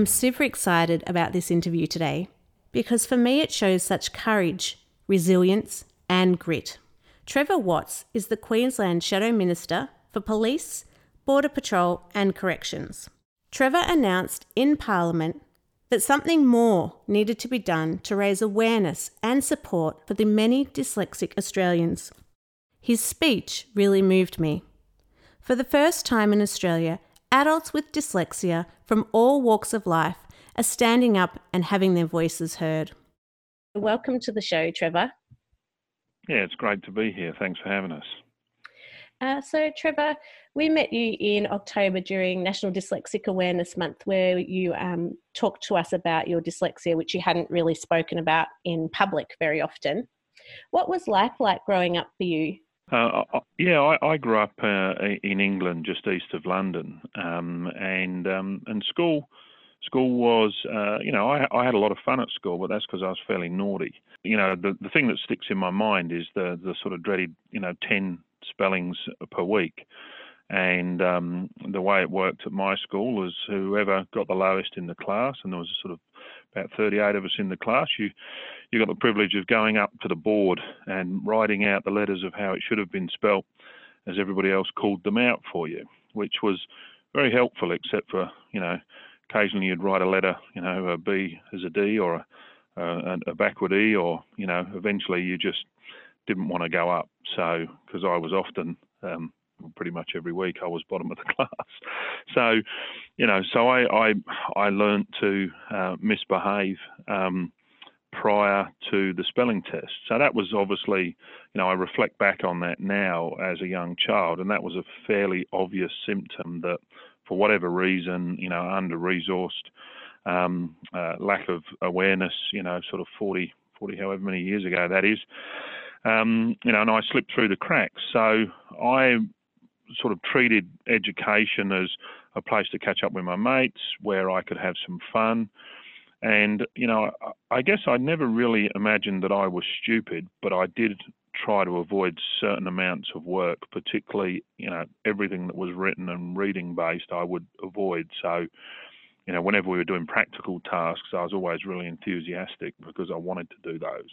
I'm super excited about this interview today because for me it shows such courage, resilience, and grit. Trevor Watts is the Queensland Shadow Minister for Police, Border Patrol, and Corrections. Trevor announced in Parliament that something more needed to be done to raise awareness and support for the many dyslexic Australians. His speech really moved me. For the first time in Australia, adults with dyslexia from all walks of life are standing up and having their voices heard. Welcome to the show, Trevor. Yeah, it's great to be here. Thanks for having us. Uh, so, Trevor, we met you in October during National Dyslexic Awareness Month, where you um, talked to us about your dyslexia, which you hadn't really spoken about in public very often. What was life like growing up for you? Uh, yeah, I, I, grew up uh, in England, just east of London, um, and um, and school school was, uh, you know, I, I, had a lot of fun at school, but that's because I was fairly naughty. You know, the the thing that sticks in my mind is the the sort of dreaded, you know, ten spellings per week. And um, the way it worked at my school was whoever got the lowest in the class, and there was a sort of about 38 of us in the class, you you got the privilege of going up to the board and writing out the letters of how it should have been spelt, as everybody else called them out for you, which was very helpful, except for you know occasionally you'd write a letter, you know, a B as a D or a, a, a backward E, or you know, eventually you just didn't want to go up. So, because I was often, um, pretty much every week, I was bottom of the class. So, you know, so I I, I learned to uh, misbehave. Um, prior to the spelling test. So that was obviously, you know, I reflect back on that now as a young child, and that was a fairly obvious symptom that, for whatever reason, you know, under resourced, um, uh, lack of awareness, you know, sort of 40, 40, however many years ago that is, um, you know, and I slipped through the cracks. So I sort of treated education as a place to catch up with my mates, where I could have some fun. And, you know, I guess I never really imagined that I was stupid, but I did try to avoid certain amounts of work, particularly, you know, everything that was written and reading based, I would avoid. So, you know, whenever we were doing practical tasks, I was always really enthusiastic because I wanted to do those.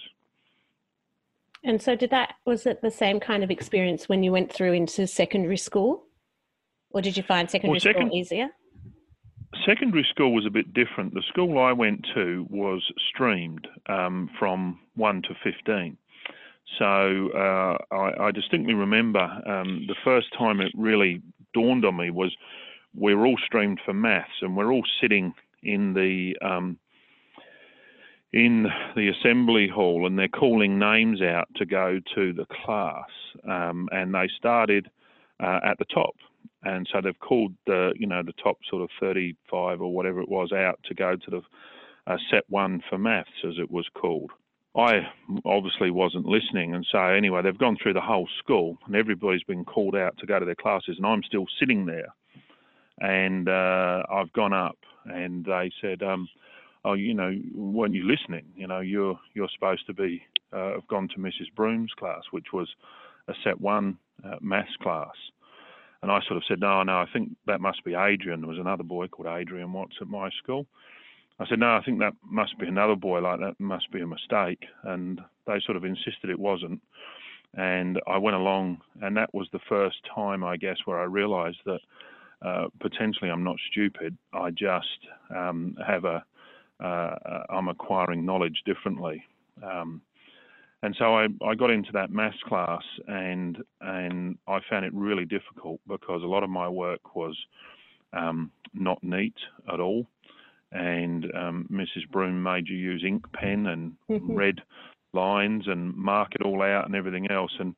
And so, did that was it the same kind of experience when you went through into secondary school, or did you find secondary well, second, school easier? Secondary school was a bit different. The school I went to was streamed um, from one to fifteen. So uh, I, I, distinctly remember um, the first time it really dawned on me was we we're all streamed for maths, and we're all sitting in the um, in the assembly hall and they're calling names out to go to the class. Um, and they started uh, at the top. And so they've called the, you know, the top sort of 35 or whatever it was out to go to the uh, set one for maths, as it was called. I obviously wasn't listening. And so, anyway, they've gone through the whole school and everybody's been called out to go to their classes. And I'm still sitting there. And uh, I've gone up and they said, um, oh, you know, weren't you listening? You know, you're you're supposed to be uh, have gone to Mrs. Broom's class, which was a set one uh, maths class. And I sort of said, no, no, I think that must be Adrian. There was another boy called Adrian Watts at my school. I said, no, I think that must be another boy like that. Must be a mistake. And they sort of insisted it wasn't. And I went along, and that was the first time, I guess, where I realised that uh, potentially I'm not stupid. I just um, have a uh, I'm acquiring knowledge differently. Um, and so I, I got into that maths class and and I found it really difficult because a lot of my work was um, not neat at all. And um, Mrs. Broom made you use ink pen and mm-hmm. red lines and mark it all out and everything else. And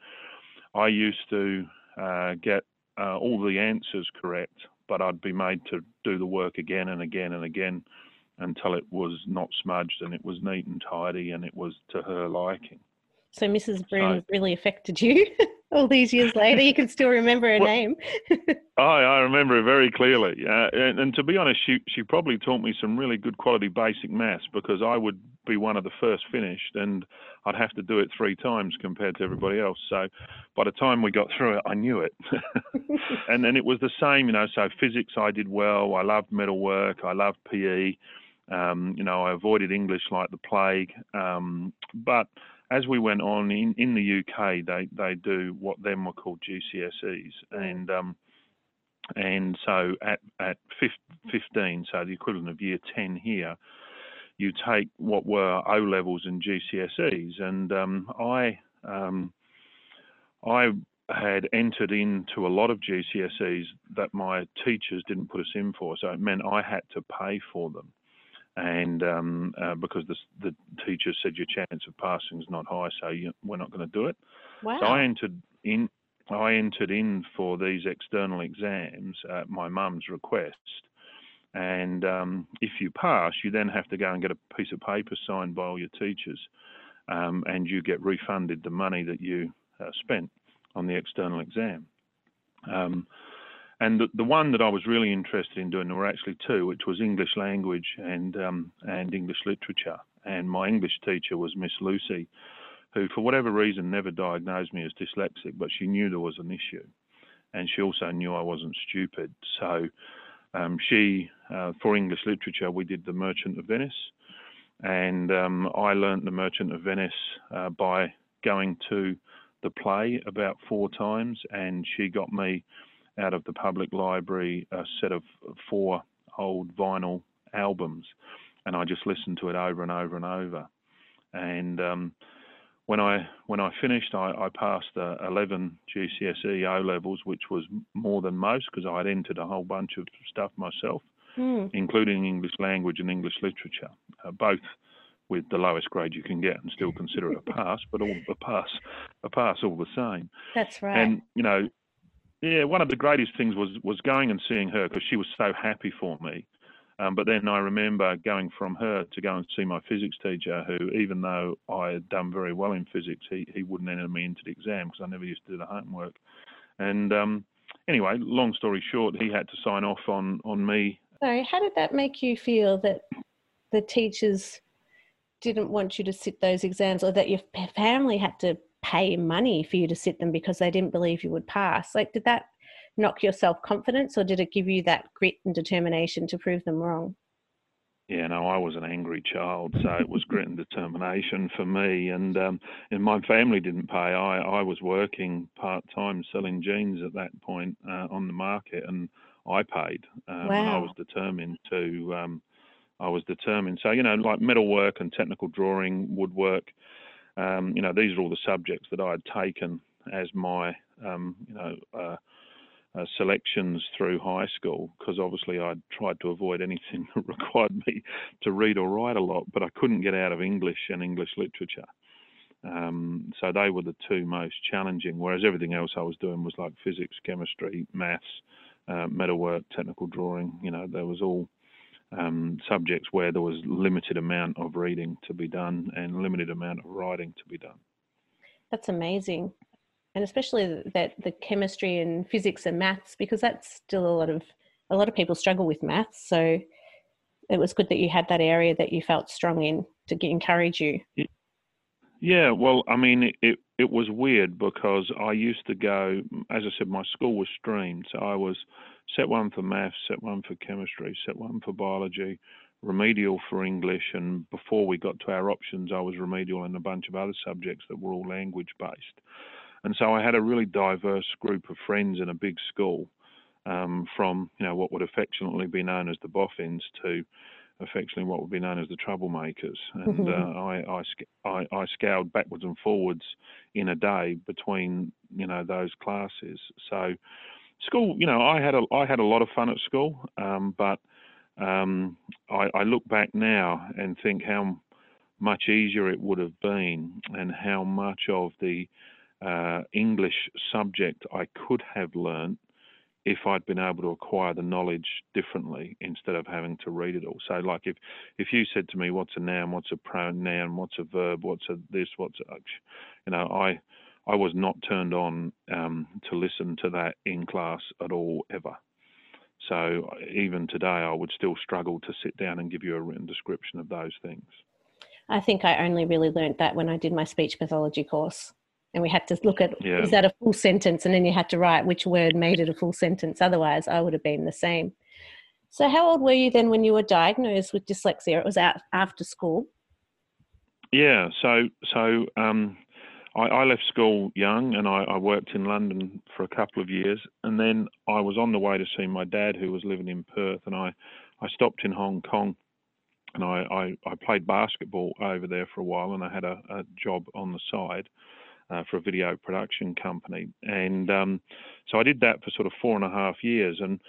I used to uh, get uh, all the answers correct, but I'd be made to do the work again and again and again until it was not smudged and it was neat and tidy and it was to her liking. So Mrs. Broom so, really affected you all these years later. You can still remember her well, name. I, I remember her very clearly. Uh, and, and, to be honest, she, she probably taught me some really good quality basic maths because I would be one of the first finished, and I'd have to do it three times compared to everybody else. So by the time we got through it, I knew it. and then it was the same, you know. So physics, I did well. I loved metalwork. I loved PE. Um, you know, I avoided English like the plague. Um, but as we went on in, in the UK, they, they do what then were called GCSEs, and um, and so at at 15, so the equivalent of year 10 here, you take what were O levels and GCSEs, and um, I um, I had entered into a lot of GCSEs that my teachers didn't put us in for, so it meant I had to pay for them and um, uh, because the, the teacher said your chance of passing is not high, so you, we're not going to do it. Wow. So I entered in. I entered in for these external exams at my mum's request, and um, if you pass, you then have to go and get a piece of paper signed by all your teachers, um, and you get refunded the money that you uh, spent on the external exam. And the, the one that I was really interested in doing, there were actually two, which was English language and um, and English literature. And my English teacher was Miss Lucy, who, for whatever reason, never diagnosed me as dyslexic, but she knew there was an issue, and she also knew I wasn't stupid. So um, she, uh, for English literature, we did The Merchant of Venice, and um, I learnt The Merchant of Venice uh, by going to the play about four times, and she got me out of the public library a set of four old vinyl albums, and I just listened to it over and over and over. And um, when I when I finished, I, I passed uh, 11 GCSE O levels, which was more than most because I had entered a whole bunch of stuff myself, mm. including English language and English literature, uh, both with the lowest grade you can get and still consider it a pass, but all a pass, a pass all the same. That's right. And you know, yeah, one of the greatest things was was going and seeing her because she was so happy for me. Um, but then I remember going from her to go and see my physics teacher, who, even though I had done very well in physics, he, he wouldn't enter me into the exam because I never used to do the homework. And um, anyway, long story short, he had to sign off on on me. So, how did that make you feel that the teachers didn't want you to sit those exams, or that your family had to pay money for you to sit them because they didn't believe you would pass. Like, did that knock your self confidence or did it give you that grit and determination to prove them wrong? Yeah, no, I was an angry child, so it was grit and determination for me. And um, and my family didn't pay. I I was working part time selling jeans at that point uh, on the market, and I paid. Um, wow. And I was determined to. Um, I was determined. So you know, like metalwork and technical drawing, woodwork. Um, you know, these are all the subjects that I had taken as my, um, you know, uh, uh, selections through high school because obviously I'd tried to avoid anything that required me to read or write a lot, but I couldn't get out of English and English literature. Um, so they were the two most challenging, whereas everything else I was doing was like physics, chemistry, maths, uh, metalwork, technical drawing. You know, there was all um, subjects where there was limited amount of reading to be done and limited amount of writing to be done. That's amazing, and especially that the chemistry and physics and maths because that's still a lot of a lot of people struggle with maths. So it was good that you had that area that you felt strong in to encourage you. Yeah, well, I mean, it, it, it was weird because I used to go, as I said, my school was streamed, so I was set one for maths, set one for chemistry, set one for biology, remedial for English, and before we got to our options, I was remedial in a bunch of other subjects that were all language based. And so I had a really diverse group of friends in a big school, um, from you know what would affectionately be known as the boffins to affectionately what would be known as the troublemakers. And uh, I, I, I, I scoured backwards and forwards in a day between you know those classes. So school, you know, I had a I had a lot of fun at school, um, but um, I, I, look back now and think how much easier it would have been, and how much of the uh, English subject I could have learned if I'd been able to acquire the knowledge differently instead of having to read it all. So, like if if you said to me, "What's a noun? What's a pronoun? What's a verb? What's a this? What's a," you know, I I was not turned on um, to listen to that in class at all ever. So even today, I would still struggle to sit down and give you a written description of those things. I think I only really learnt that when I did my speech pathology course. And we had to look at Yeah. is that a full sentence? And then you had to write which word made it a full sentence. Otherwise, I would have been the same. So, how old were you then when you were diagnosed with dyslexia? It was out after school. Yeah, so so um, I, I left school young, and I, I worked in London for a couple of years, and then I was on the way to see my dad, who was living in Perth, and I I stopped in Hong Kong, and I I, I played basketball over there for a while, and I had a, a job on the side. Uh, for a video production company, and um, so I did that for sort of four and a half years. And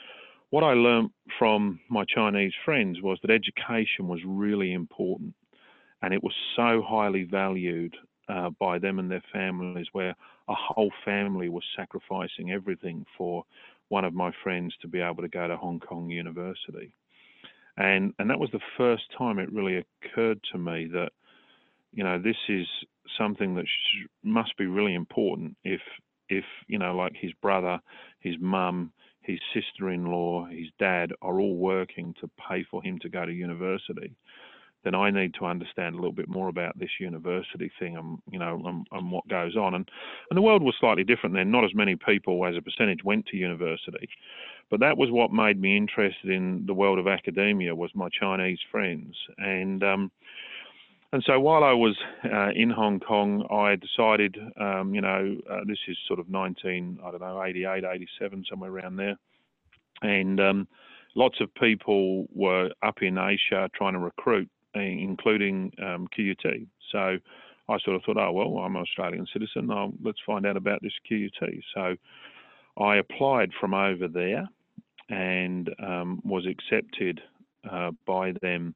what I learned from my Chinese friends was that education was really important and it was so highly valued uh, by them and their families, where a whole family was sacrificing everything for one of my friends to be able to go to Hong Kong University. And and that was the first time it really occurred to me that you know this is something that sh- must be really important if if you know like his brother, his mum, his sister-in-law, his dad are all working to pay for him to go to university then I need to understand a little bit more about this university thing and you know and, and, what goes on. And and the world was slightly different then. Not as many people as a percentage went to university, but that was what made me interested in the world of academia was my Chinese friends. And um, and so while I was uh, in Hong Kong, I decided, um, you know, uh, this is sort of 19, I don't know, 88, 87, somewhere around there, and um, lots of people were up in Asia trying to recruit including um, QUT. So I sort of thought, oh, well, I'm an Australian citizen. Let's find out about this QUT. So I applied from over there and um, was accepted uh, by them,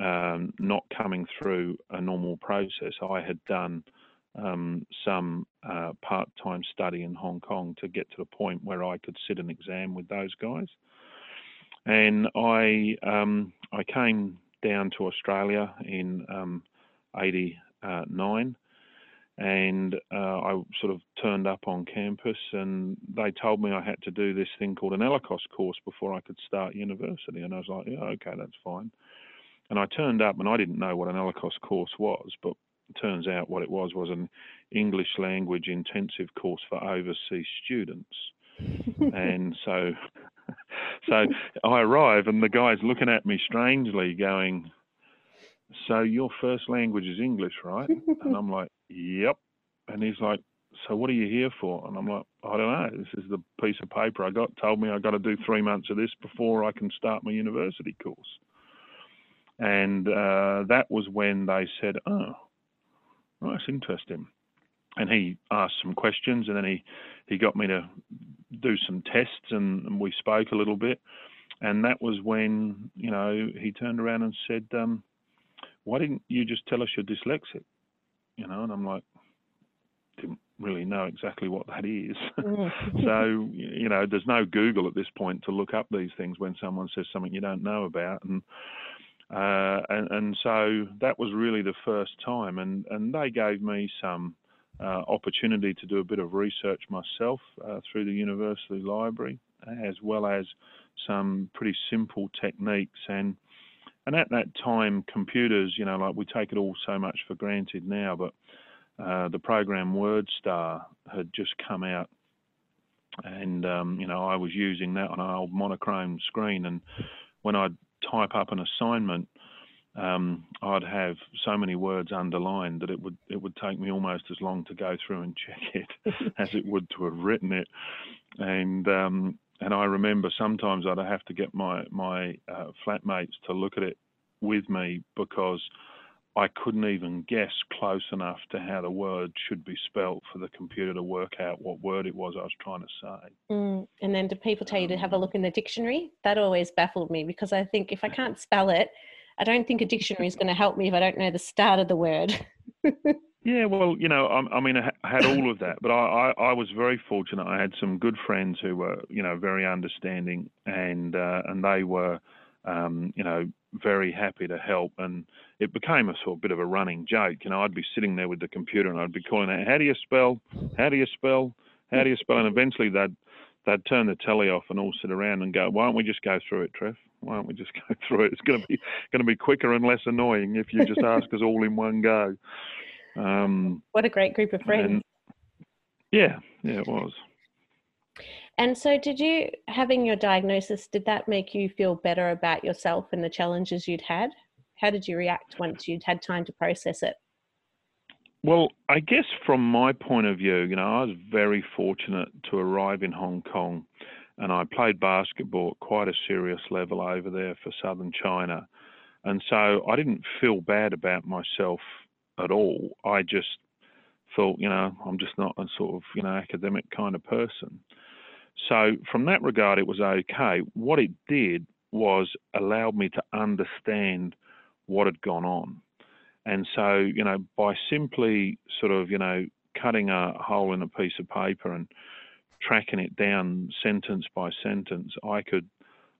um, not coming through a normal process. I had done um, some uh, part time study in Hong Kong to get to the point where I could sit an exam with those guys. And I um, I came down to Australia in um, 89 and uh, I sort of turned up on campus and they told me I had to do this thing called an ELICOS course before I could start university and I was like yeah okay that's fine and I turned up and I didn't know what an ELICOS course was but it turns out what it was was an English language intensive course for overseas students and so so I arrive and the guy's looking at me strangely, going, "So your first language is English, right?" and I'm like, "Yep." And he's like, "So what are you here for?" And I'm like, "I don't know. This is the piece of paper I got. Told me I got to do three months of this before I can start my university course." And uh, that was when they said, "Oh, well, that's interesting." And he asked some questions, and then he he got me to do some tests and, and, we spoke a little bit. And that was when, you know, he turned around and said, um, Why didn't you just tell us you're dyslexic? You know, and I'm like, didn't really know exactly what that is. Mm. so, you know, there's no Google at this point to look up these things when someone says something you don't know about. And uh, and, and so that was really the first time. And, and they gave me some uh, opportunity to do a bit of research myself uh, through the university library, as well as some pretty simple techniques. And and at that time, computers, you know, like we take it all so much for granted now, but uh, the program WordStar had just come out, and um, you know, I was using that on an old monochrome screen, and when I'd type up an assignment, um, I'd have so many words underlined that it would it would take me almost as long to go through and check it as it would to have written it. And um, and I remember sometimes I'd have to get my my uh, flatmates to look at it with me because I couldn't even guess close enough to how the word should be spelt for the computer to work out what word it was I was trying to say. Mm, and then do people tell you to have a look in the dictionary? That always baffled me because I think if I can't spell it, I don't think a dictionary is going to help me if I don't know the start of the word. yeah, well, you know, I, I mean, I had all of that, but I, I, I, was very fortunate. I had some good friends who were, you know, very understanding, and uh, and they were, um, you know, very happy to help. And it became a sort of bit of a running joke. You know, I'd be sitting there with the computer and I'd be calling out, "How do you spell? How do you spell? How do you spell?" And eventually they'd they'd turn the telly off and all sit around and go, "Why don't we just go through it, Trev?" why don't we just go through it? It's going to be going to be quicker and less annoying if you just ask us all in one go. Um, what a great group of friends. And, yeah, yeah, it was. And so, did you having your diagnosis? Did that make you feel better about yourself and the challenges you'd had? How did you react once you'd had time to process it? Well, I guess from my point of view, you know, I was very fortunate to arrive in Hong Kong and I played basketball at quite a serious level over there for southern China. And so I didn't feel bad about myself at all. I just thought, you know, I'm just not a sort of, you know, academic kind of person. So from that regard, it was okay. What it did was allowed me to understand what had gone on. And so, you know, by simply sort of, you know, cutting a hole in a piece of paper and tracking it down sentence by sentence, I could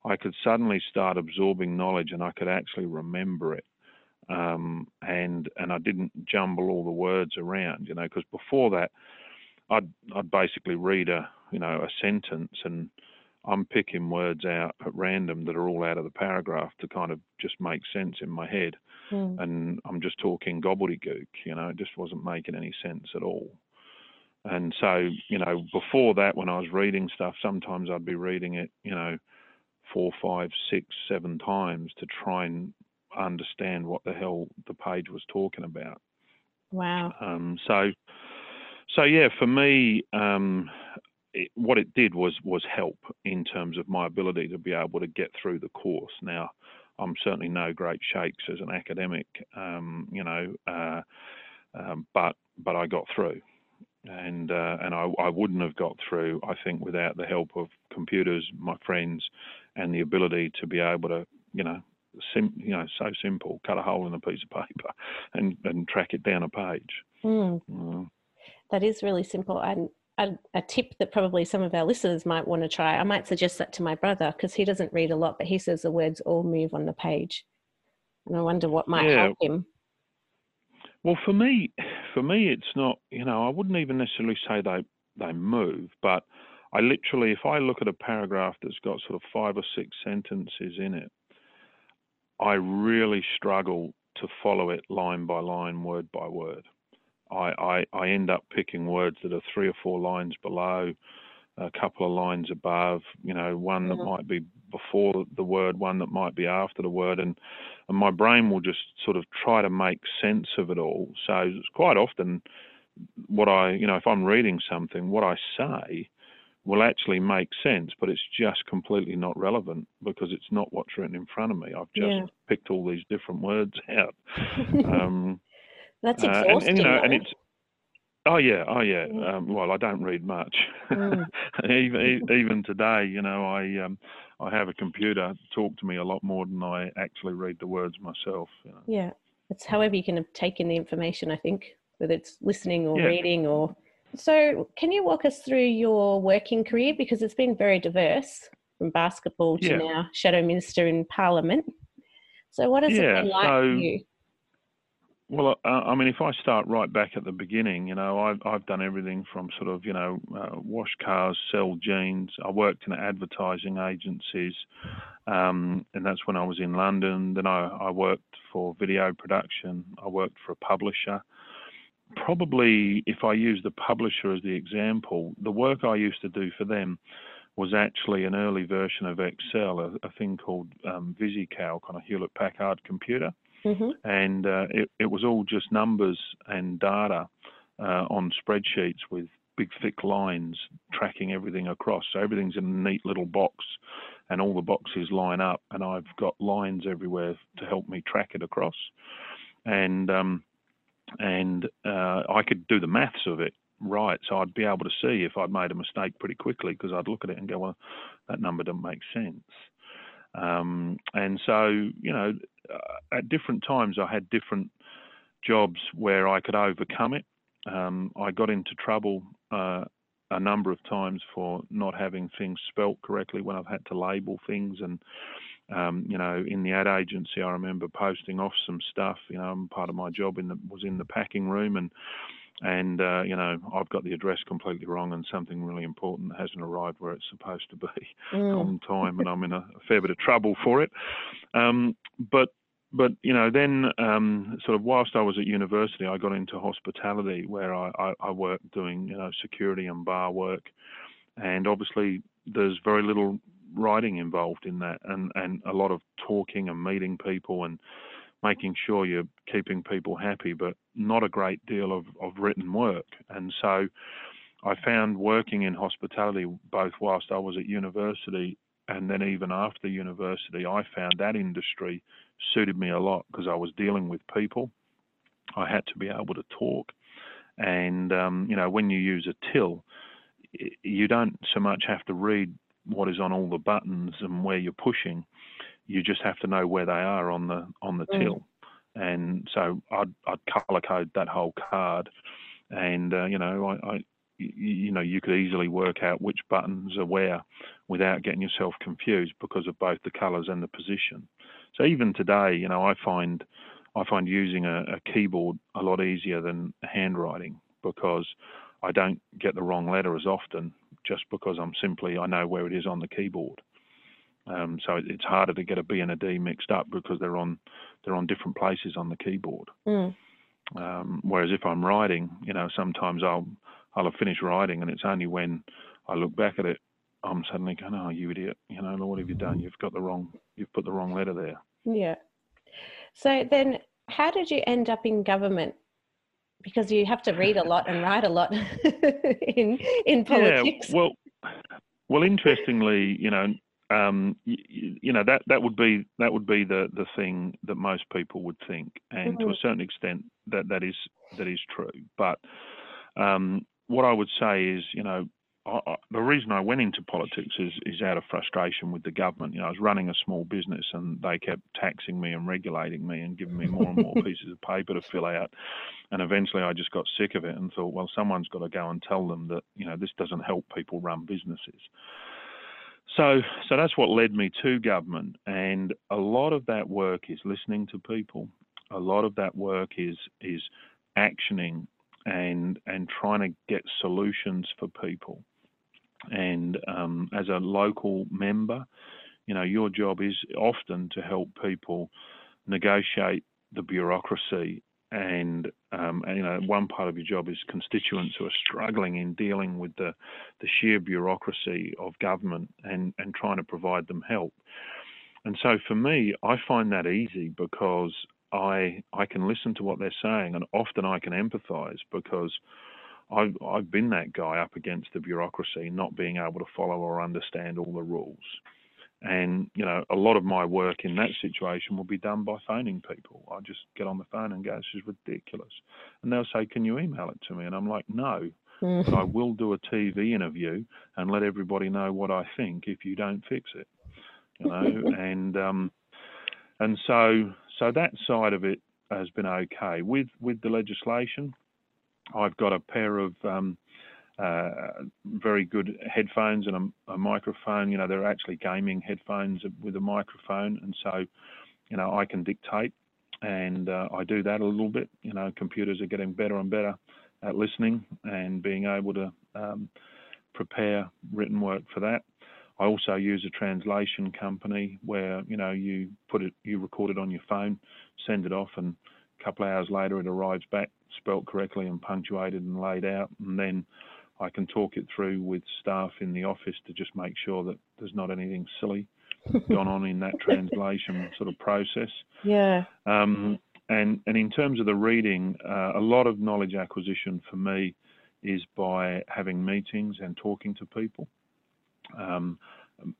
I could suddenly start absorbing knowledge and I could actually remember it. Um, and and I didn't jumble all the words around, you know, because before that, I'd I'd basically read a you know a sentence and I'm picking words out at random that are all out of the paragraph to kind of just make sense in my head, mm. and I'm just talking gobbledygook, you know, it just wasn't making any sense at all. And so, you know, before that, when I was reading stuff, sometimes I'd be reading it, you know, four, five, six, seven times to try and understand what the hell the page was talking about. Wow. Um, so, so yeah, for me, um, it, what it did was was help in terms of my ability to be able to get through the course. Now, I'm certainly no great shakes as an academic, um, you know, uh, um, but but I got through and uh, and I, I, wouldn't have got through, I think, without the help of computers, my friends, and the ability to be able to, you know, sim, you know, so simple, cut a hole in a piece of paper and and track it down a page. Mm. Mm. That is really simple, and a, a, tip that probably some of our listeners might want to try. I might suggest that to my brother because he doesn't read a lot, but he says the words all move on the page, and I wonder what might yeah. help him. Well, for me, for me, it's not. You know, I wouldn't even necessarily say they they move, but I literally, if I look at a paragraph that's got sort of five or six sentences in it, I really struggle to follow it line by line, word by word. I, I, I end up picking words that are three or four lines below, a couple of lines above, you know, one that mm-hmm. might be before the word, one that might be after the word, and and my brain will just sort of try to make sense of it all. So it's quite often what I, you know, if I'm reading something, what I say will actually make sense, but it's just completely not relevant because it's not what's written in front of me. I've just yeah. picked all these different words out. Um, That's exhausting. Uh, and, and, you know, and it's Oh yeah, oh yeah. Mm. Um, well, I don't read much. Mm. even even today, you know, I um, I have a computer talk to me a lot more than I actually read the words myself. You know. Yeah, it's however you can have taken the information. I think whether it's listening or yeah. reading or. So, can you walk us through your working career because it's been very diverse from basketball to yeah. now shadow minister in Parliament. So, what has yeah, it been like so, for you? Well, I mean, if I start right back at the beginning, you know, I've, I've done everything from sort of, you know, uh, wash cars, sell jeans. I worked in advertising agencies, um, and that's when I was in London. Then I, I worked for video production. I worked for a publisher. Probably, if I use the publisher as the example, the work I used to do for them was actually an early version of Excel, a, a thing called um, VisiCalc on a Hewlett Packard computer. Mm-hmm. And uh, it, it, was all just numbers and data uh, on spreadsheets with big, thick lines tracking everything across. So everything's in a neat little box, and all the boxes line up, and I've got lines everywhere to help me track it across. And um, and uh, I could do the maths of it right, so I'd be able to see if I'd made a mistake pretty quickly because I'd look at it and go, well, that number doesn't make sense. Um, and so, you know, uh, at different times I had different jobs where I could overcome it. Um, I got into trouble uh, a number of times for not having things spelt correctly when I've had to label things. And, um, you know, in the ad agency, I remember posting off some stuff. You know, part of my job in the, was in the packing room and and uh, you know I've got the address completely wrong, and something really important hasn't arrived where it's supposed to be mm. on time, and I'm in a, a, fair bit of trouble for it. Um, but but you know then um, sort of whilst I was at university, I got into hospitality where I, I, I worked doing you know security and bar work, and obviously there's very little writing involved in that, and and a lot of talking and meeting people and making sure you're keeping people happy, but not a great deal of, of written work. And so I found working in hospitality, both whilst I was at university and then even after university, I found that industry suited me a lot because I was dealing with people. I had to be able to talk. And, um, you know, when you use a till, you don't so much have to read what is on all the buttons and where you're pushing you just have to know where they are on the on the mm. till. And so I'd, I'd color code that whole card, and uh, you know I, I you know you could easily work out which buttons are where without getting yourself confused because of both the colors and the position. So even today, you know, I find I find using a, a keyboard a lot easier than handwriting because I don't get the wrong letter as often just because I'm simply I know where it is on the keyboard. Um, so it's harder to get a B and a D mixed up because they're on they're on different places on the keyboard. Mm. Um, whereas if I'm writing, you know, sometimes I'll I'll have finished writing, and it's only when I look back at it, I'm suddenly going, "Oh, you idiot! You know, what have you done? You've got the wrong you've put the wrong letter there." Yeah. So then, how did you end up in government? Because you have to read a lot and write a lot in in politics. Yeah, well, well, interestingly, you know, um, you, you, know that that would be that would be the the thing that most people would think, and mm-hmm. to a mm-hmm. certain extent that that is that is true. But um, what I would say is, you know, I, I, the reason I went into politics is is out of frustration with the government. You know, I was running a small business, and they kept taxing me and regulating me and giving me more and more pieces of paper to fill out. And eventually, I just got sick of it and thought, well, someone's got to go and tell them that you know this doesn't help people run businesses. So, so that's what led me to government, and a lot of that work is listening to people. A lot of that work is is actioning and and trying to get solutions for people. And um, as a local member, you know, your job is often to help people negotiate the bureaucracy and, um, and, you know one part of your job is constituents who are struggling in dealing with the the sheer bureaucracy of government and and trying to provide them help. And so for me, I find that easy because I I can listen to what they're saying, and often I can empathise because I've I've been that guy up against the bureaucracy, not being able to follow or understand all the rules. And you know, a lot of my work in that situation will be done by phoning people. I just get on the phone and go, "This is ridiculous," and they'll say, "Can you email it to me?" And I'm like, "No." but I will do a TV interview and let everybody know what I think if you don't fix it, you know. and um, and so so that side of it has been okay. With with the legislation, I've got a pair of um, uh, very good headphones and a, a, microphone. You know, they're actually gaming headphones with a microphone, and so you know I can dictate, and uh, I do that a little bit. You know, computers are getting better and better at listening and being able to um, prepare written work for that. I also use a translation company where you know you put it, you record it on your phone, send it off, and a couple of hours later it arrives back spelt correctly and punctuated and laid out, and then I can talk it through with staff in the office to just make sure that there's not anything silly gone on in that translation sort of process. Yeah. Um, and and in terms of the reading, uh, a lot of knowledge acquisition for me is by having meetings and talking to people. Um,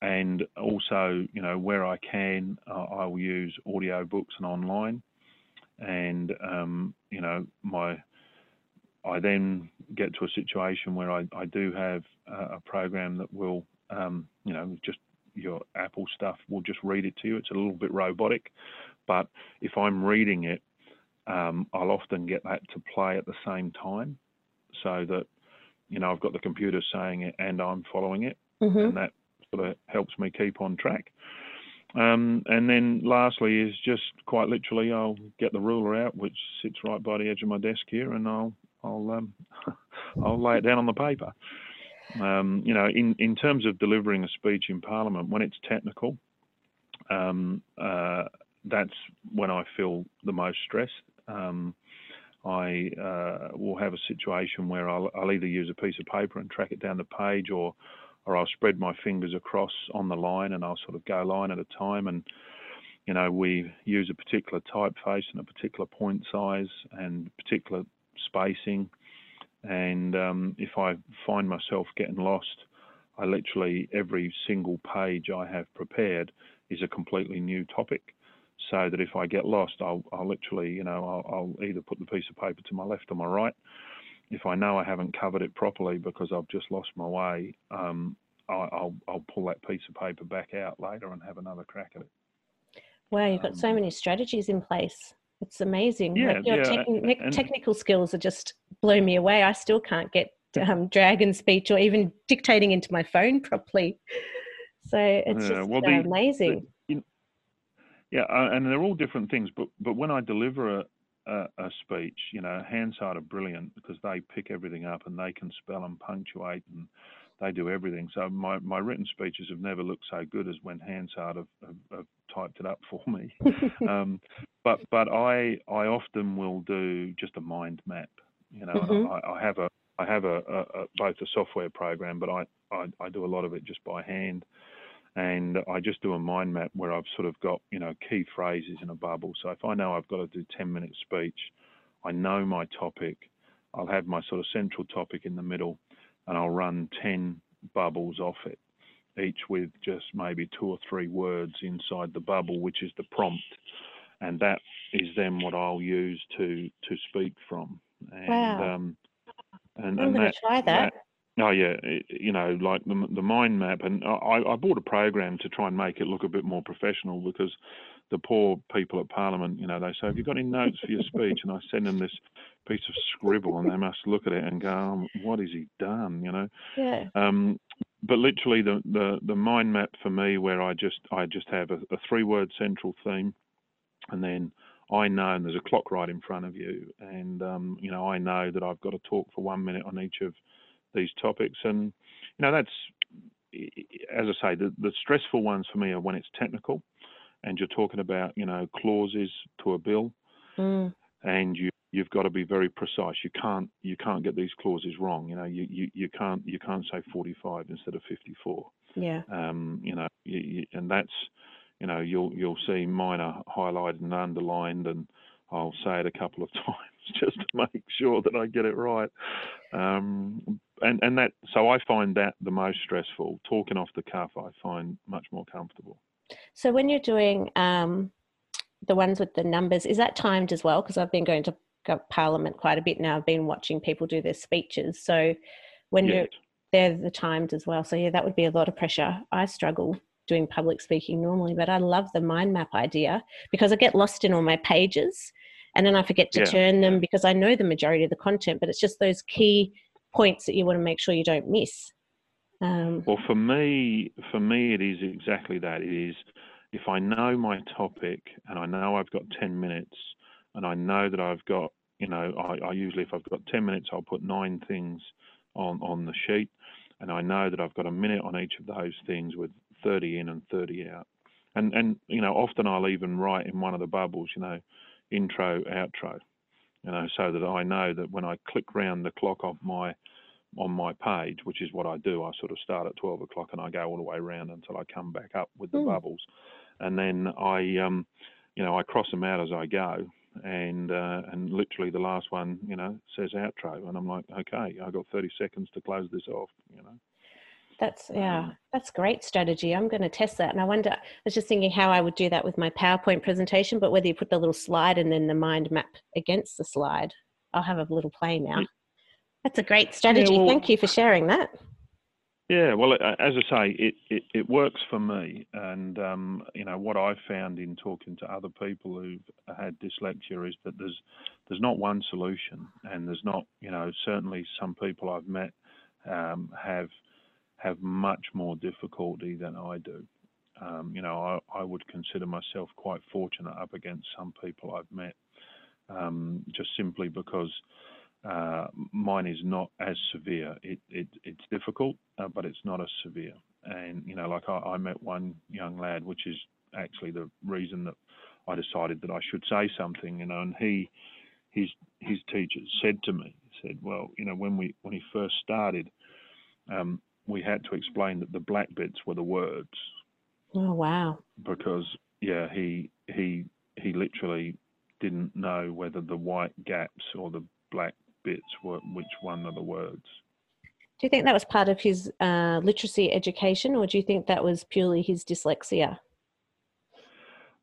and also, you know, where I can, uh, I will use audio books and online. And um, you know, my I then get to a situation where I, I do have a, a program that will, um, you know, just your Apple stuff will just read it to you. It's a little bit robotic, but if I'm reading it, um, I'll often get that to play at the same time, so that you know I've got the computer saying it and I'm following it, mm-hmm. and that sort of helps me keep on track. Um, and then lastly is just quite literally I'll get the ruler out, which sits right by the edge of my desk here, and I'll I'll um, I'll lay it down on the paper. Um, you know, in, in terms of delivering a speech in Parliament, when it's technical, um, uh, that's when I feel the most stressed. Um, I uh, will have a situation where I'll, I'll, either use a piece of paper and track it down the page, or or I'll spread my fingers across on the line and I'll sort of go line at a time. And you know, we use a particular typeface and a particular point size and particular spacing. And um, if I find myself getting lost, I literally every single page I have prepared is a completely new topic. So that if I get lost, I'll, I'll literally, you know, I'll, I'll either put the piece of paper to my left or my right. If I know I haven't covered it properly because I've just lost my way, um, I, will I'll pull that piece of paper back out later and have another crack at it. Wow, you've got um, so many strategies in place. It's amazing. Yeah, like your yeah, and, technical skills are just blow me away. I still can't get um, dragon speech or even dictating into my phone properly. So it's yeah, just well, the, amazing. The, yeah, uh, and they're all different things. But but when I deliver a, a, a, speech, you know, Hansard are brilliant because they pick everything up and they can spell and punctuate and they do everything. So my, my written speeches have never looked so good as when Hansard have, have, have typed it up for me. um, but but I I often will do just a mind map. You know, mm-hmm. I, I, have a I have a, a, a, both a software program, but I, I I do a lot of it just by hand and I just do a mind map where I've sort of got you know key phrases in a bubble. So if I know I've got to do 10 minute speech, I know my topic. I'll have my sort of central topic in the middle, and I'll run 10 bubbles off it, each with just maybe two or three words inside the bubble, which is the prompt, and that is then what I'll use to to speak from. And, wow. Um, and, I'm going to try that, that Oh yeah, you know, like the the mind map, and I, I bought a program to try and make it look a bit more professional because the poor people at Parliament, you know, they say, "Have you got any notes for your speech?" And I send them this piece of scribble, and they must look at it and go, oh, "What has he done?" You know. Yeah. Um, but literally, the, the the mind map for me, where I just I just have a, a three word central theme, and then I know, and there's a clock right in front of you, and um, you know, I know that I've got to talk for one minute on each of these topics. And you know, that's as I say, the, the stressful ones for me are when it's technical, and you're talking about you know clauses to a bill, mm. and you you've got to be very precise. You can't you can't get these clauses wrong. You know, you, you, you can't you can't say 45 instead of 54. Yeah. Um, you know, you, you, and that's you know you'll you'll see mine are highlighted and underlined, and I'll say it a couple of times just to make sure that I get it right. Um, and and that so I find that the most stressful. Talking off the cuff, I find much more comfortable. So when you're doing um, the ones with the numbers, is that timed as well? Because I've been going to Parliament quite a bit now. I've been watching people do their speeches. So when yes. you're they're the timed as well. So yeah, that would be a lot of pressure. I struggle doing public speaking normally, but I love the mind map idea because I get lost in all my pages and then I forget to yeah. turn them because I know the majority of the content, but it's just those key points that you want to make sure you don't miss. Um, well, for me, for me, it is exactly that. It is if I know my topic and I know I've got ten minutes, and I know that I've got, you know, I, I usually if I've got ten minutes, I'll put nine things on on the sheet, and I know that I've got a minute on each of those things with thirty in and thirty out. And and you know, often I'll even write in one of the bubbles, you know, intro, outro you know, so that I know that when I click round the clock of my on my page, which is what I do, I sort of start at 12 o'clock and I go all the way around until I come back up with the mm. bubbles, and then I, um, you know, I cross them out as I go, and uh, and literally the last one, you know, says outro, and I'm like, okay, I've got 30 seconds to close this off, you know. That's yeah, that's great strategy. I'm going to test that, and I wonder. I was just thinking how I would do that with my PowerPoint presentation, but whether you put the little slide and then the mind map against the slide, I'll have a little play now. That's a great strategy. Yeah, well, Thank you for sharing that. Yeah, well, as I say, it, it, it works for me, and um, you know what I've found in talking to other people who've had dyslexia is that there's there's not one solution, and there's not you know certainly some people I've met um, have have much more difficulty than I do. Um, you know, I, I, would consider myself quite fortunate up against some people I've met, um, just simply because Uh, mine is not as severe. It, it it's difficult, uh, but it's not as severe. And you know, like I, I met one young lad, which is actually the reason that I decided that I should say something. You know, and he, his his teachers said to me, said, well, you know, when we when he first started, um, we had to explain that the black bits were the words. Oh wow! Because yeah, he he he literally didn't know whether the white gaps or the black bits were which one of the words. Do you think that was part of his uh, literacy education, or do you think that was purely his dyslexia?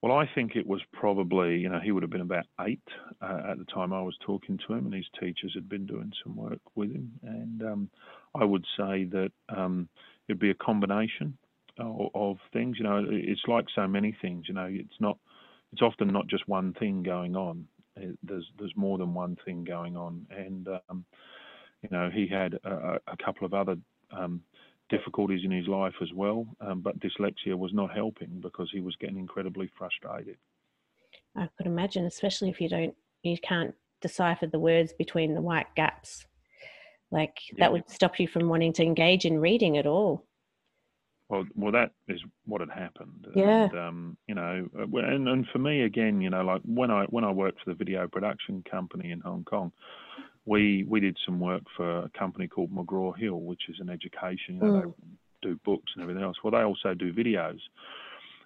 Well, I think it was probably, you know, he would have been about eight uh, at the time I was talking to him, and his teachers had been doing some work with him. And um, I would say that um, it'd be a combination of, of, things. You know, it's like so many things. You know, it's not, it's often not just one thing going on. It, there's there's more than one thing going on, and um, you know, he had a, a couple of other um, difficulties in his life as well, um, but dyslexia was not helping because he was getting incredibly frustrated. I could imagine, especially if you don't, you can't decipher the words between the white gaps. Like yeah. that would stop you from wanting to engage in reading at all. Well, well, that is what had happened. Yeah. And, um, you know, uh, and and for me again, you know, like when I when I worked for the video production company in Hong Kong, we we did some work for a company called McGraw Hill, which is an education. You know, mm. They do books and everything else. Well, they also do videos.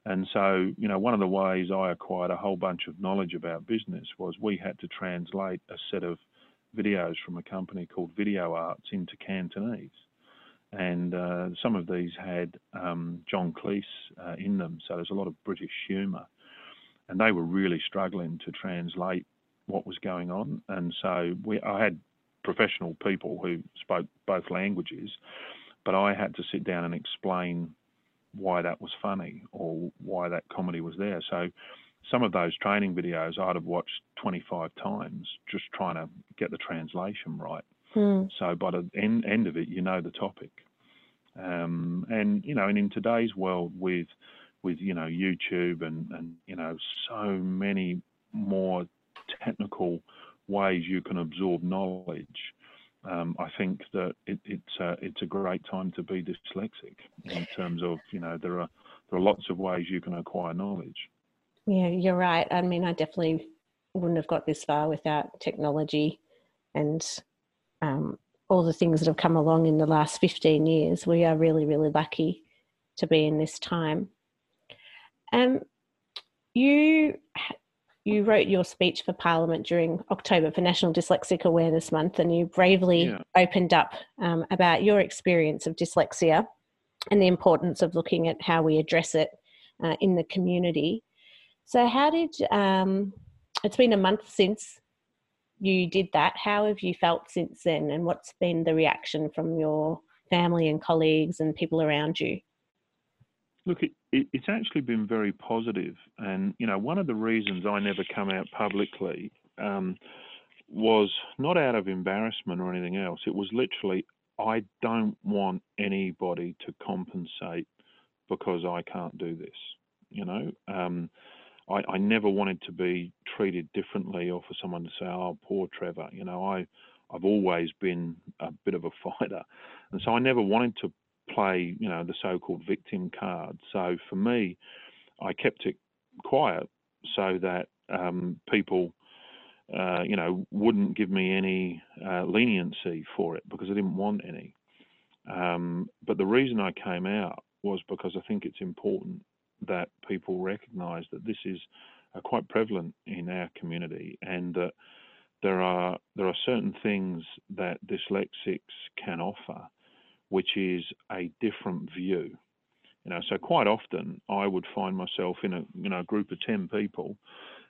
And so, you know, one of the ways I acquired a whole bunch of knowledge about business was we had to translate a set of videos from a company called Video Arts into Cantonese. And uh, some of these had um, John Cleese uh, in them, so there's a lot of British humour. And they were really struggling to translate what was going on, and so we I had professional people who spoke both languages, but I had to sit down and explain why that was funny or why that comedy was there. So some of those training videos I'd have watched 25 times just trying to get the translation right. Hmm. So by the end, end of it, you know the topic. Um, and you know, and in today's world with with you know YouTube and and you know so many more technical ways you can absorb knowledge, um, I think that it, it's a, it's a great time to be dyslexic in terms of you know there are there are lots of ways you can acquire knowledge. Yeah, you're right. I mean, I definitely wouldn't have got this far without technology and um, all the things that have come along in the last 15 years. We are really, really lucky to be in this time. Um, you you wrote your speech for Parliament during October for National Dyslexic Awareness Month, and you bravely yeah. opened up um, about your experience of dyslexia and the importance of looking at how we address it uh, in the community. So, how did um, it's been a month since you did that? How have you felt since then, and what's been the reaction from your family and colleagues and people around you? Look, it, it, it's actually been very positive. and you know, one of the reasons I never come out publicly um, was not out of embarrassment or anything else. It was literally I don't want anybody to compensate because I can't do this. You know, um, I, I, never wanted to be treated differently, or for someone to say, "Oh, poor Trevor." You know, I I've always been a bit of a fighter, and so I never wanted to play, you know, the so-called victim card. So for me, I kept it quiet so that um, people, uh, you know, wouldn't give me any uh, leniency for it because I didn't want any. Um, but the reason I came out was because I think it's important that people recognise that this is uh, quite prevalent in our community and that there are there are certain things that dyslexics can offer which is a different view. You know, so quite often I would find myself in a you know a group of ten people,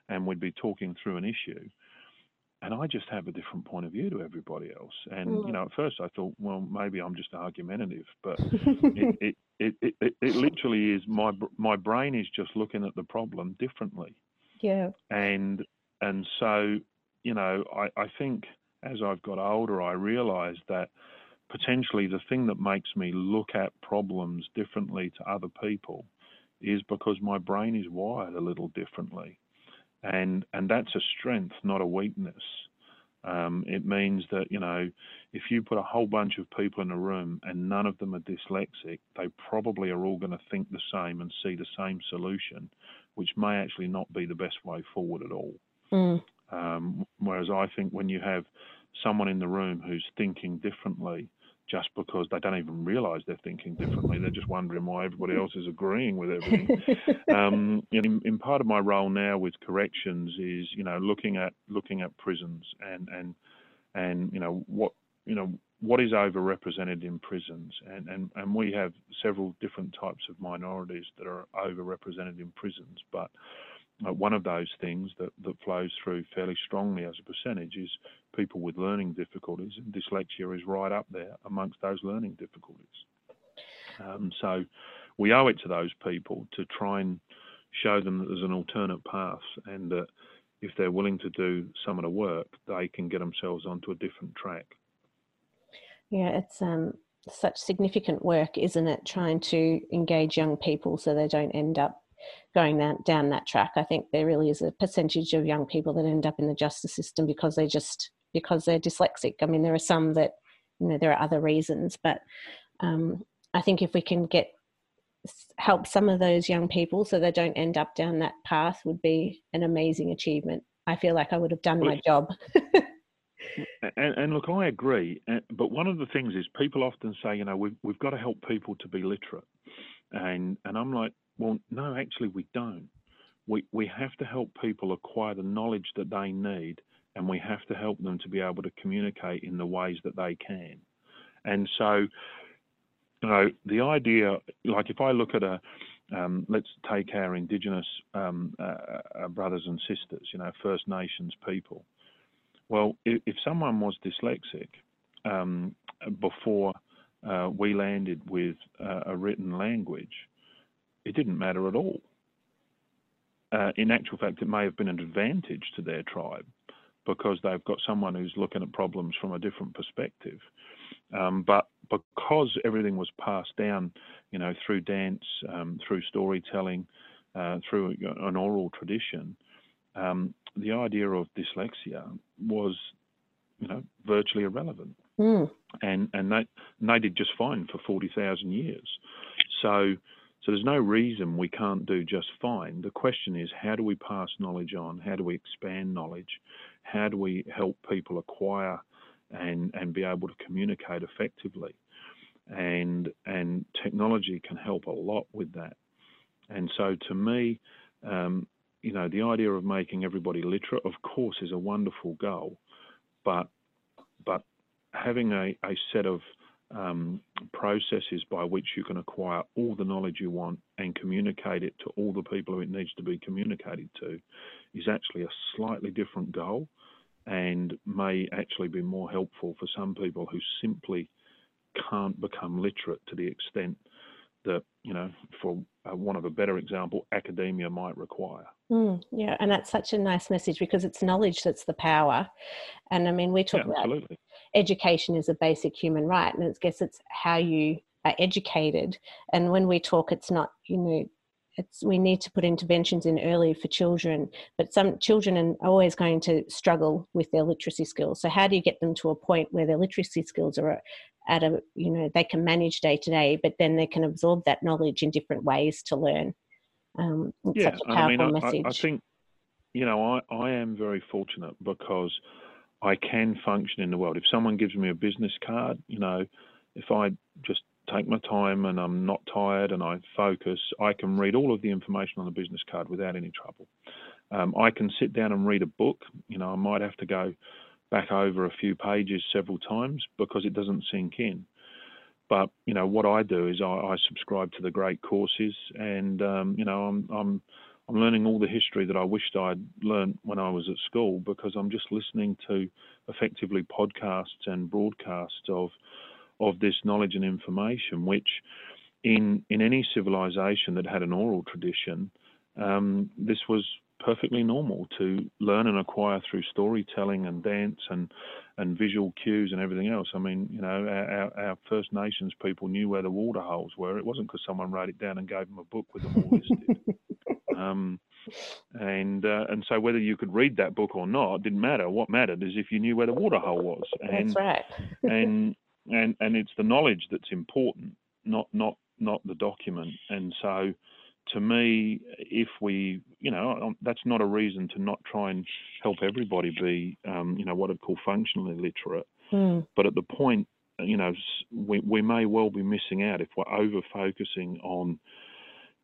and we'd be talking through an issue, and I just have a different point of view to everybody else. And mm. you know, at first I thought, well, maybe I'm just argumentative, but it, it, it, it, it, it literally is my my brain is just looking at the problem differently. Yeah. And and so you know, I, I think as I've got older, I realised that potentially the thing that makes me look at problems differently to other people is because my brain is wired a little differently. And and that's a strength, not a weakness. Um, it means that, you know, if you put a whole bunch of people in a room and none of them are dyslexic, they probably are all going to think the same and see the same solution, which may actually not be the best way forward at all. Mm. Um, whereas I think when you have someone in the room who's thinking differently, just because they don't even realise they're thinking differently. They're just wondering why everybody else is agreeing with everything. um, in, in, part of my role now with corrections is, you know, looking at looking at prisons and and and you know what you know what is overrepresented in prisons, and and and we have several different types of minorities that are overrepresented in prisons, but one of those things that, that flows through fairly strongly as a percentage is people with learning difficulties, and dyslexia is right up there amongst those learning difficulties. Um, so we owe it to those people to try and show them that there's an alternate path and that if they're willing to do some of the work, they can get themselves onto a different track. Yeah, it's um, such significant work, isn't it? Trying to engage young people so they don't end up going that, down that track. I think there really is a percentage of young people that end up in the justice system because they just because they're dyslexic. I mean, there are some that you know there are other reasons, but um, I think if we can get help some of those young people so they don't end up down that path would be an amazing achievement. I feel like I would have done my job. and, and, look, I agree. But one of the things is people often say, you know, we've, we've got to help people to be literate. And, and I'm like, well, no, actually, we don't. We, we have to help people acquire the knowledge that they need, and we have to help them to be able to communicate in the ways that they can. And so, you know, the idea, like if I look at a, um, let's take our Indigenous um, uh, uh, brothers and sisters, you know, First Nations people. Well, if, if someone was dyslexic um, before uh, we landed with uh, a written language, it didn't matter at all. Uh, in actual fact, it may have been an advantage to their tribe because they've got someone who's looking at problems from a different perspective. Um, but because everything was passed down, you know, through dance, um, through storytelling, uh, through an oral tradition, um, the idea of dyslexia was, you know, virtually irrelevant. Mm. And and they, and they did just fine for forty thousand years. So so there's no reason we can't do just fine. The question is, how do we pass knowledge on? How do we expand knowledge? How do we help people acquire and, and be able to communicate effectively? And, and technology can help a lot with that. And so to me, um, you know, the idea of making everybody literate, of course, is a wonderful goal, but but having a, a set of um, processes by which you can acquire all the knowledge you want and communicate it to all the people who it needs to be communicated to is actually a slightly different goal and may actually be more helpful for some people who simply can't become literate to the extent that, you know, for uh, one of a better example, academia might require. Mm, yeah, and that's such a nice message because it's knowledge that's the power. And I mean, we talk yeah, about absolutely education is a basic human right, and I guess it's how you are educated. And when we talk, it's not you know it's, we need to put interventions in early for children, but some children are always going to struggle with their literacy skills. So how do you get them to a point where their literacy skills are at a you know they can manage day to day, but then they can absorb that knowledge in different ways to learn. Um, yeah, I mean, I, I, think you know I, I am very fortunate because I can function in the world. If someone gives me a business card, you know, if I just take my time and I'm not tired and I focus, I can read all of the information on the business card without any trouble. Um, I can sit down and read a book. You know, I might have to go back over a few pages several times because it doesn't sink in. But you know what I do is I, I subscribe to the great courses, and um, you know I'm I'm I'm learning all the history that I wished I'd learned when I was at school because I'm just listening to effectively podcasts and broadcasts of of this knowledge and information, which in in any civilization that had an oral tradition, um, this was perfectly normal to learn and acquire through storytelling and dance and and visual cues and everything else. I mean, you know, our, our First Nations people knew where the water holes were. It wasn't because someone wrote it down and gave them a book with them all listed. Um, and uh, and so whether you could read that book or not didn't matter. What mattered is if you knew where the water hole was. And, that's right. and and and it's the knowledge that's important, not not not the document. And so, to me, if we, you know, um, that's not a reason to not try and help everybody be, um, you know, what I'd call functionally literate. Mm. But at the point, you know, we we may well be missing out if we're over focusing on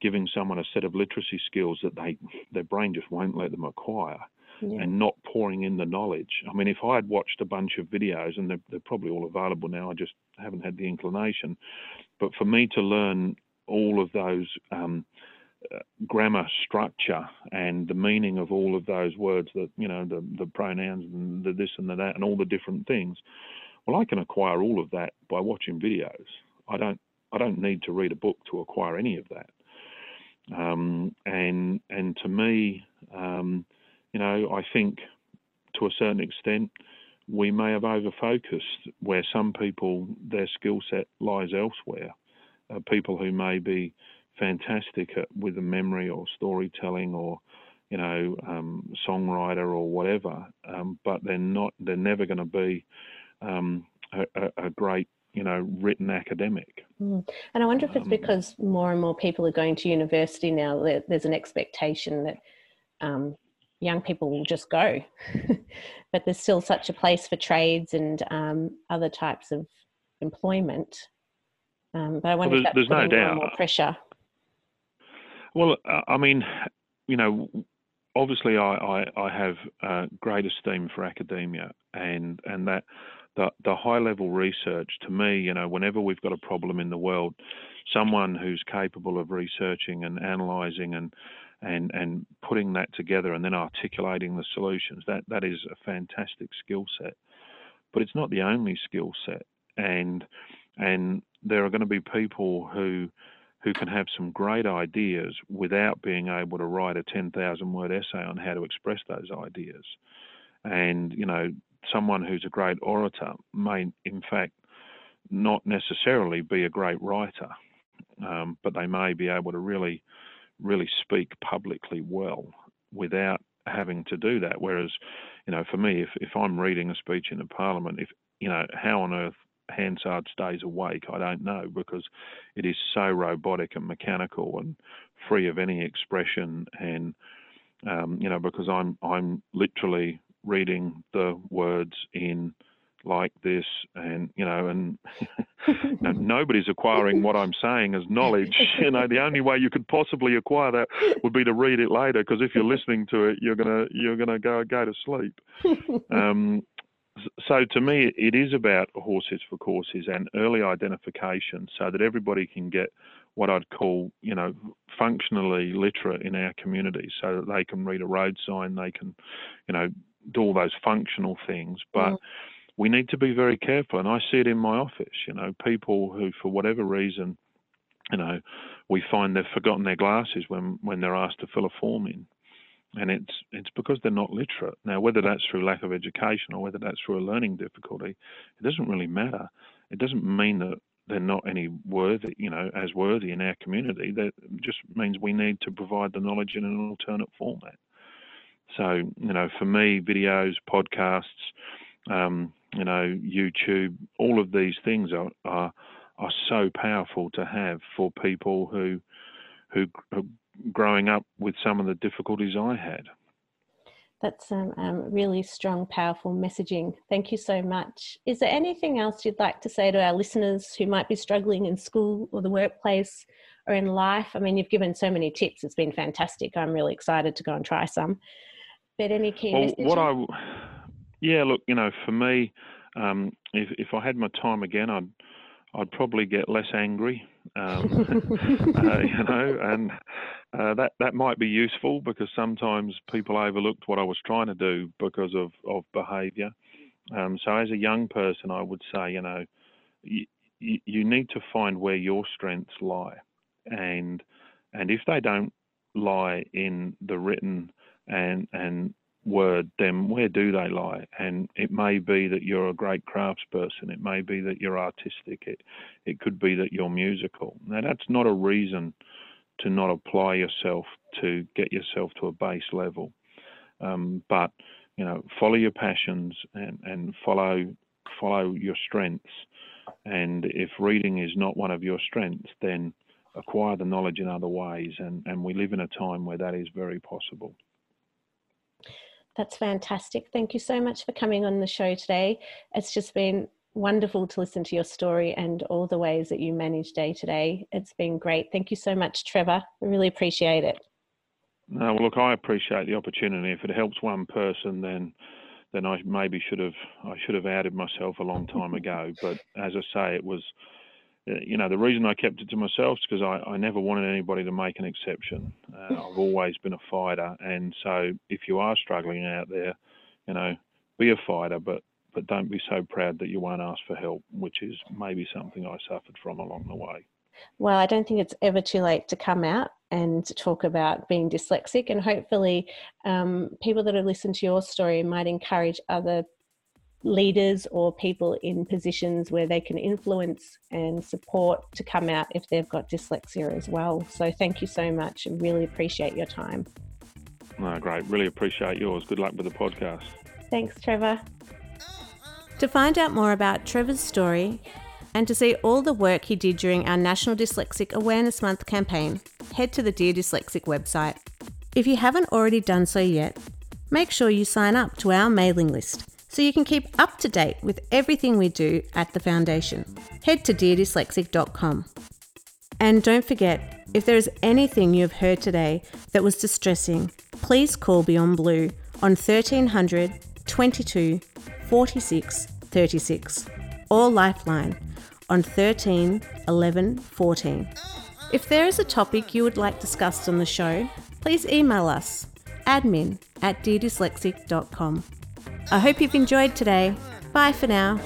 giving someone a set of literacy skills that they their brain just won't let them acquire. Yeah. and not pouring in the knowledge. I mean, if I had watched a bunch of videos, and they're, they're, probably all available now, I just haven't had the inclination. But for me to learn all of those um, uh, grammar structure and the meaning of all of those words, that you know, the the pronouns and the this and the that, and all the different things, well, I can acquire all of that by watching videos. I don't I don't need to read a book to acquire any of that. Um, and and to me, um, you know, I think to a certain extent we may have over focused where some people their skill set lies elsewhere. Uh, people who may be fantastic at, with a memory or storytelling or you know um, songwriter or whatever, um, but they're not. They're never going to be um, a, a, great you know, written academic. Mm. And I wonder if it's um, because more and more people are going to university now. There's an expectation that um, young people will just go, but there's still such a place for trades and um, other types of employment. Um, but I wonder well, if that's no more, more pressure. Well, uh, I mean, you know, obviously, I I, I have uh, great esteem for academia, and and that the, the high level research to me, you know, whenever we've got a problem in the world, someone who's capable of researching and analysing and and and putting that together and then articulating the solutions, that that is a fantastic skill set. But it's not the only skill set, and and there are going to be people who who can have some great ideas without being able to write a 10,000 word essay on how to express those ideas. And, you know, someone who's a great orator may, in fact, not necessarily be a great writer, um, but they may be able to really, really speak publicly well without having to do that. Whereas, you know, for me, if, if I'm reading a speech in a parliament, if you know, how on earth Hansard stays awake, I don't know because it is so robotic and mechanical and free of any expression and um, you know because I'm I'm literally reading the words in like this and you know and you know, nobody's acquiring what i'm saying as knowledge. You know the only way you could possibly acquire that would be to read it later because if you're listening to it you're gonna you're gonna go go to sleep. Um, so to me it is about horses for courses and early identification so that everybody can get what I'd call, you know, functionally literate in our community so that they can read a road sign, they can, you know, do all those functional things, but mm. we need to be very careful. And I see it in my office. You know, people who, for whatever reason, you know, we find they've forgotten their glasses when when they're asked to fill a form in, and it's it's because they're not literate. Now, whether that's through lack of education or whether that's through a learning difficulty, it doesn't really matter. It doesn't mean that they're not any worthy, you know, as worthy in our community. That just means we need to provide the knowledge in an alternate format. So, you know, for me, videos, podcasts, um, you know, YouTube, all of these things are, are are so powerful to have for people who who growing up with some of the difficulties I had. That's um, um, really strong, powerful messaging. Thank you so much. Is there anything else you'd like to say to our listeners who might be struggling in school or the workplace or in life? I mean, you've given so many tips. It's been fantastic. I'm really excited to go and try some. But any key well, messages? What I, yeah, look, you know, for me, um, if if I had my time again, I'd I'd probably get less angry, um, uh, you know, and uh, that that might be useful because sometimes people overlooked what I was trying to do because of of behaviour. Um, so as a young person, I would say, you know, you, you need to find where your strengths lie, and and if they don't lie in the written and and word, then where do they lie? And it may be that you're a great craftsperson. It may be that you're artistic. It it could be that you're musical. Now that's not a reason to not apply yourself to get yourself to a base level. Um, but you know, follow your passions and, and follow follow your strengths. And if reading is not one of your strengths, then acquire the knowledge in other ways. And, and we live in a time where that is very possible. That's fantastic. Thank you so much for coming on the show today. It's just been wonderful to listen to your story and all the ways that you manage day to day. It's been great. Thank you so much, Trevor. I really appreciate it. No, well, look, I appreciate the opportunity. If it helps one person, then then I maybe should have I should have outed myself a long time ago. But as I say, it was you know the reason I kept it to myself is because I, I never wanted anybody to make an exception. Uh, I've always been a fighter, and so if you are struggling out there, you know, be a fighter, but but don't be so proud that you won't ask for help, which is maybe something I suffered from along the way. Well, I don't think it's ever too late to come out and talk about being dyslexic, and hopefully, um, people that have listened to your story might encourage other leaders or people in positions where they can influence and support to come out if they've got dyslexia as well. So, thank you so much and really appreciate your time. No, great. Really appreciate yours. Good luck with the podcast. Thanks, Trevor. To find out more about Trevor's story and to see all the work he did during our National Dyslexic Awareness Month campaign, head to the Dear Dyslexic website. If you haven't already done so yet, make sure you sign up to our mailing list so you can keep up to date with everything we do at the Foundation. Head to deardyslexic.com. And don't forget, if there is anything you have heard today that was distressing, please call Beyond Blue on 1300 22 46 36 or Lifeline on 13 11 14. If there is a topic you would like discussed on the show, please email us admin at deardyslexic.com. I hope you've enjoyed today. Bye for now.